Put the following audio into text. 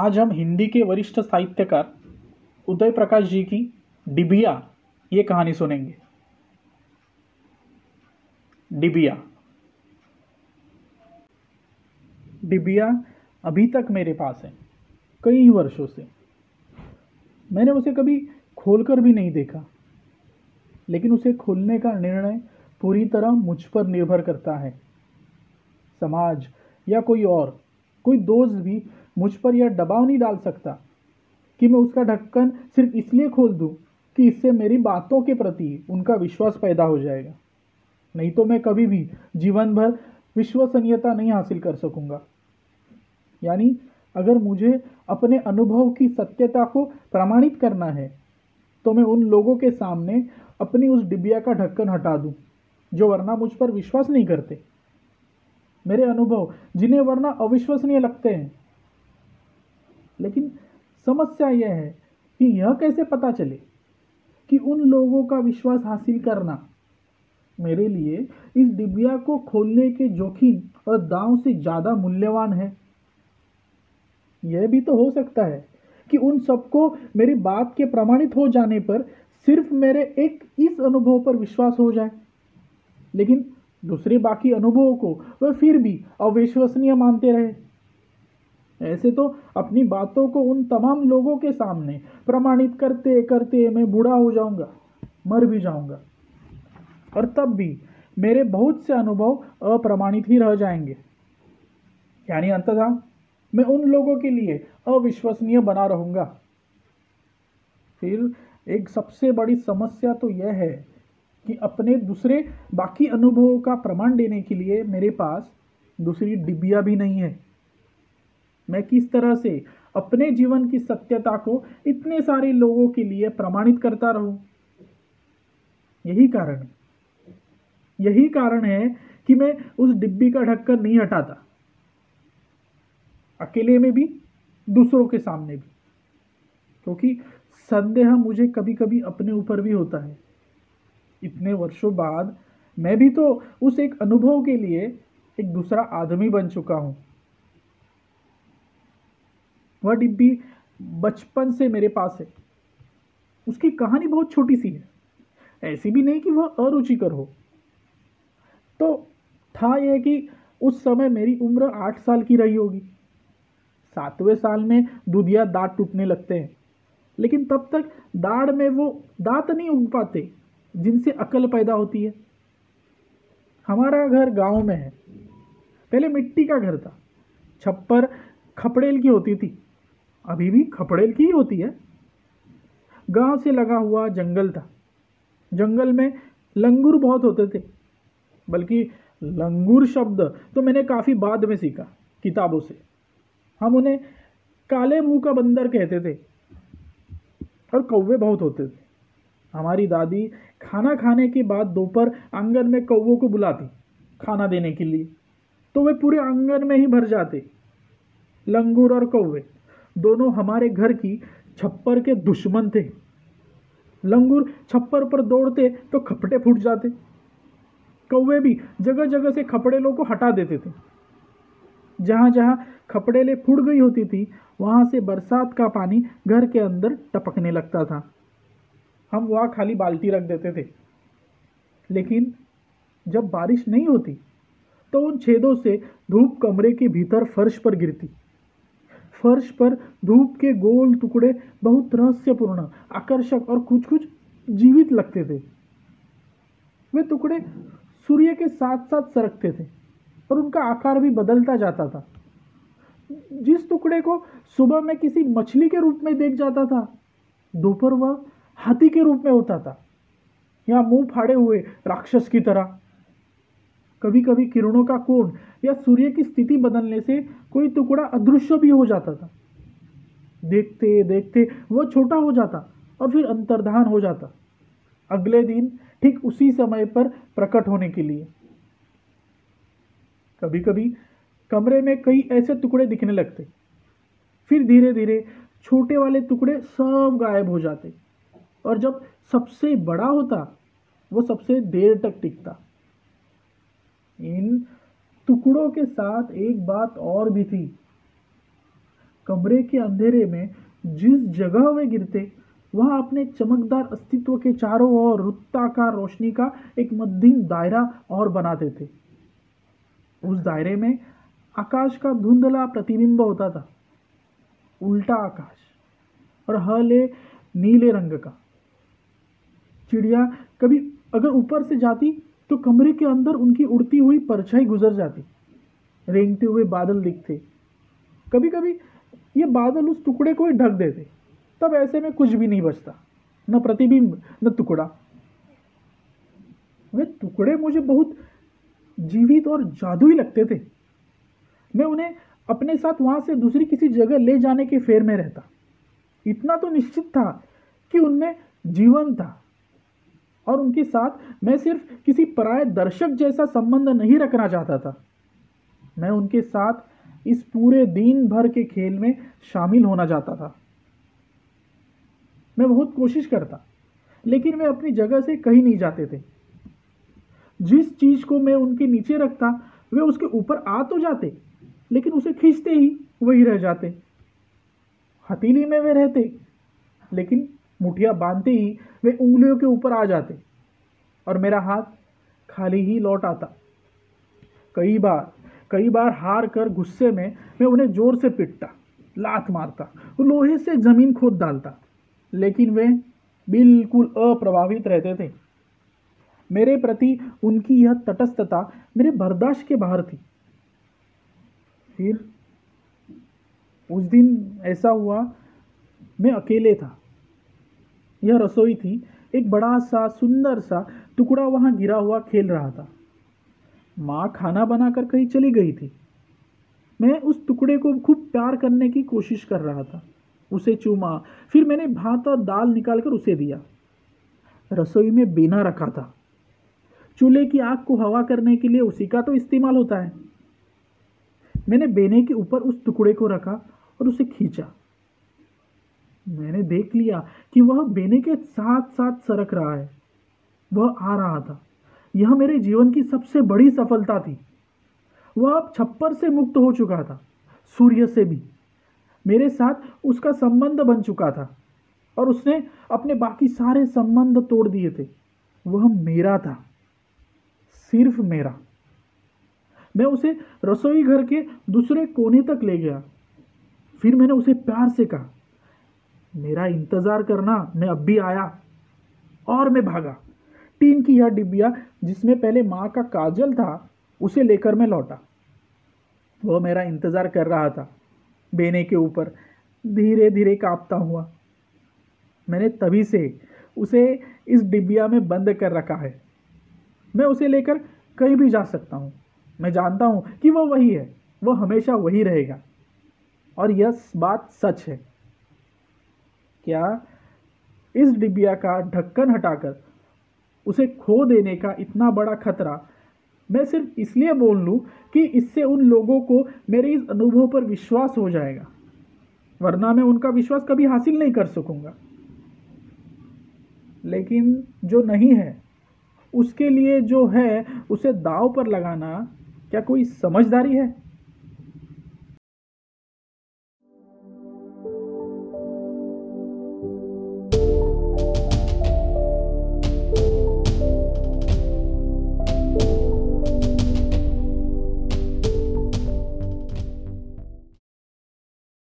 आज हम हिंदी के वरिष्ठ साहित्यकार उदय प्रकाश जी की डिबिया ये कहानी सुनेंगे। डिबिया। डिबिया अभी तक मेरे पास है, कई वर्षों से। मैंने उसे कभी खोलकर भी नहीं देखा, लेकिन उसे खोलने का निर्णय पूरी तरह मुझ पर निर्भर करता है। समाज या कोई और, कोई दोस्त भी मुझ पर यह दबाव नहीं डाल सकता कि मैं उसका ढक्कन सिर्फ़ इसलिए खोल दूँ कि इससे मेरी बातों के प्रति उनका विश्वास पैदा हो जाएगा। नहीं तो मैं कभी भी जीवन भर विश्वसनीयता नहीं हासिल कर सकूँगा। यानी, अगर मुझे अपने अनुभव की सत्यता को प्रमाणित करना है तो मैं उन लोगों के सामने अपनी उस डिबिया का ढक्कन हटा दूँ, जो वरना मुझ पर विश्वास नहीं करते। मेरे अनुभव, जिन्हें वरना अविश्वसनीय लगते हैं लेकिन समस्या यह है कि यह कैसे पता चले कि उन लोगों का विश्वास हासिल करना मेरे लिए इस डिबिया को खोलने के जोखिम और दांव से ज़्यादा मूल्यवान है? यह भी तो हो सकता है कि उन सबको मेरी बात के प्रमाणित हो जाने पर सिर्फ़ मेरे एक इस अनुभव पर विश्वास हो जाए। लेकिन दूसरे बाकी अनुभवों को वह फिर भी अविश्वसनीय मानते रहे। ऐसे तो अपनी बातों को उन तमाम लोगों के सामने प्रमाणित करते करते मैं बूढ़ा हो जाऊँगा, मर भी जाऊँगा। और तब भी मेरे बहुत से अनुभव अप्रमाणित ही रह जाएँगे। यानी अंततः मैं उन लोगों के लिए अविश्वसनीय बना रहूँगा। फिर एक सबसे बड़ी समस्या तो यह है कि अपने दूसरे बाकी अनुभवों का प्रमाण देने के लिए मेरे पास दूसरी डिबिया भी नहीं है। मैं किस तरह से अपने जीवन की सत्यता को इतने सारे लोगों के लिए प्रमाणित करता रहूँ? यही कारण यही कारण है कि मैं उस डिब्बी का ढक्कन नहीं हटाता। अकेले में भी, दूसरों के सामने भी। क्योंकि संदेह मुझे कभी कभी अपने ऊपर भी होता है। इतने वर्षों बाद मैं भी तो उस एक अनुभव के लिए एक दूसरा आदमी बन चुका हूँ। वह डिब्बी बचपन से मेरे पास है। उसकी कहानी बहुत छोटी सी है। ऐसी भी नहीं कि वह अरुचिकर हो। तो था यह कि उस समय मेरी उम्र आठ साल की रही होगी। सातवें साल में दूधिया दांत टूटने लगते हैं। लेकिन तब तक दाढ़ में वो दांत नहीं उग पाते, जिनसे अकल पैदा होती है। हमारा घर गाँव में है। पहले मिट्टी का घर था। छप्पर खपड़ेल की होती थी। अभी भी खपड़ेल की होती है। गाँव से लगा हुआ जंगल था। जंगल में लंगूर बहुत होते थे, बल्कि लंगूर शब्द तो मैंने काफ़ी बाद में सीखा किताबों से। हम उन्हें काले मुँह का बंदर कहते थे और कौवे बहुत होते थे। हमारी दादी खाना खाने के बाद दोपहर आँगन में कौवों को बुलाती, खाना देने के लिए। तो वे पूरे आँगन में ही भर जाते, लंगूर और कौवे। दोनों हमारे घर की छप्पर के दुश्मन थे। लंगूर छप्पर पर दौड़ते तो खपटे फूट जाते। कौवे भी जगह जगह से खपड़े खपड़ेलों को हटा देते थे। जहाँ जहाँ खपड़ेले फूट गई होती थी, वहाँ से बरसात का पानी घर के अंदर टपकने लगता था। हम वहाँ खाली बाल्टी रख देते थे। लेकिन जब बारिश नहीं होती तो उन छेदों से धूप कमरे के भीतर फर्श पर गिरती। फर्श पर धूप के गोल टुकड़े बहुत रहस्यपूर्ण, आकर्षक और कुछ कुछ जीवित लगते थे। वे टुकड़े सूर्य के साथ साथ सरकते थे और उनका आकार भी बदलता जाता था। जिस टुकड़े को सुबह में किसी मछली के रूप में देख जाता था, दोपहर वह हाथी के रूप में होता था। या मुँह फाड़े हुए राक्षस की तरह। कभी कभी किरणों का कोण या सूर्य की स्थिति बदलने से कोई टुकड़ा अदृश्य भी हो जाता था। देखते देखते वह छोटा हो जाता और फिर अंतर्धान हो जाता। अगले दिन ठीक उसी समय पर प्रकट होने के लिए। कभी कभी कमरे में कई ऐसे टुकड़े दिखने लगते। फिर धीरे धीरे छोटे वाले टुकड़े सब गायब हो जाते और जब सबसे बड़ा होता, वो सबसे देर तक टिकता। इन टुकड़ों के साथ एक बात और भी थी। कमरे के अंधेरे में जिस जगह वे गिरते, वह अपने चमकदार अस्तित्व के चारों ओर वृत्ताकार रोशनी का एक मध्यम दायरा और बनाते थे। उस दायरे में आकाश का धुंधला प्रतिबिंब होता था, उल्टा आकाश और हले नीले रंग का। चिड़िया कभी अगर ऊपर से जाती तो कमरे के अंदर उनकी उड़ती हुई परछाई गुजर जाती, रेंगते हुए बादल दिखते। कभी कभी ये बादल उस टुकड़े को ही ढक देते, तब ऐसे में कुछ भी नहीं बचता, न प्रतिबिंब, न टुकड़ा। वे टुकड़े मुझे बहुत जीवित और जादुई लगते थे। मैं उन्हें अपने साथ वहाँ से दूसरी किसी जगह ले जाने के फेर में रहता। इतना तो निश्चित था कि उनमें जीवन था। और उनके साथ मैं सिर्फ़ किसी पराय दर्शक जैसा संबंध नहीं रखना चाहता था। मैं उनके साथ इस पूरे दिन भर के खेल में शामिल होना चाहता था। मैं बहुत कोशिश करता, लेकिन वे अपनी जगह से कहीं नहीं जाते थे। जिस चीज़ को मैं उनके नीचे रखता, वे उसके ऊपर आ तो जाते, लेकिन उसे खींचते ही वही रह जाते। हथीली में वे रहते, लेकिन मुठिया बांधते ही वे उंगलियों के ऊपर आ जाते और मेरा हाथ खाली ही लौट आता। कई बार कई बार हार कर गुस्से में मैं उन्हें ज़ोर से पिटता, लात मारता, लोहे से ज़मीन खोद डालता, लेकिन वे बिल्कुल अप्रभावित रहते थे। मेरे प्रति उनकी यह तटस्थता मेरे बर्दाश्त के बाहर थी। फिर उस दिन ऐसा हुआ, मैं अकेले था। यह रसोई थी, एक बड़ा सा, सुंदर सा टुकड़ा वहाँ गिरा हुआ खेल रहा था। माँ खाना बनाकर कहीं चली गई थी। मैं उस टुकड़े को खूब प्यार करने की कोशिश कर रहा था। उसे चूमा, फिर मैंने भात और दाल निकालकर उसे दिया। रसोई में बेना रखा था। चूल्हे की आग को हवा करने के लिए उसी का तो इस्तेमाल होता है। मैंने बेने के ऊपर उस टुकड़े को रखा और उसे खींचा। मैंने देख लिया कि वह बेने के साथ साथ सरक रहा है। वह आ रहा था। यह मेरे जीवन की सबसे बड़ी सफलता थी। वह अब छप्पर से मुक्त हो चुका था, सूर्य से भी। मेरे साथ उसका संबंध बन चुका था और उसने अपने बाकी सारे संबंध तोड़ दिए थे। वह मेरा था, सिर्फ़ मेरा। मैं उसे रसोई घर के दूसरे कोने तक ले गया। फिर मैंने उसे प्यार से कहा मेरा इंतज़ार करना, मैं अब भी आया। और मैं भागा। टीन की यह डिब्बिया, जिसमें पहले माँ का काजल था, उसे लेकर मैं लौटा। वह मेरा इंतज़ार कर रहा था। बेने के ऊपर धीरे धीरे कांपता हुआ। मैंने तभी से उसे इस डिब्बिया में बंद कर रखा है। मैं उसे लेकर कहीं भी जा सकता हूँ। मैं जानता हूँ कि वह वही है। वह हमेशा वही रहेगा। और यह बात सच है। क्या इस डिबिया का ढक्कन हटाकर उसे खो देने का इतना बड़ा खतरा? मैं सिर्फ़ इसलिए बोल लूँ कि इससे उन लोगों को मेरे इस अनुभव पर विश्वास हो जाएगा, वरना मैं उनका विश्वास कभी हासिल नहीं कर सकूँगा। लेकिन जो नहीं है, उसके लिए जो है, उसे दाव पर लगाना क्या कोई समझदारी है?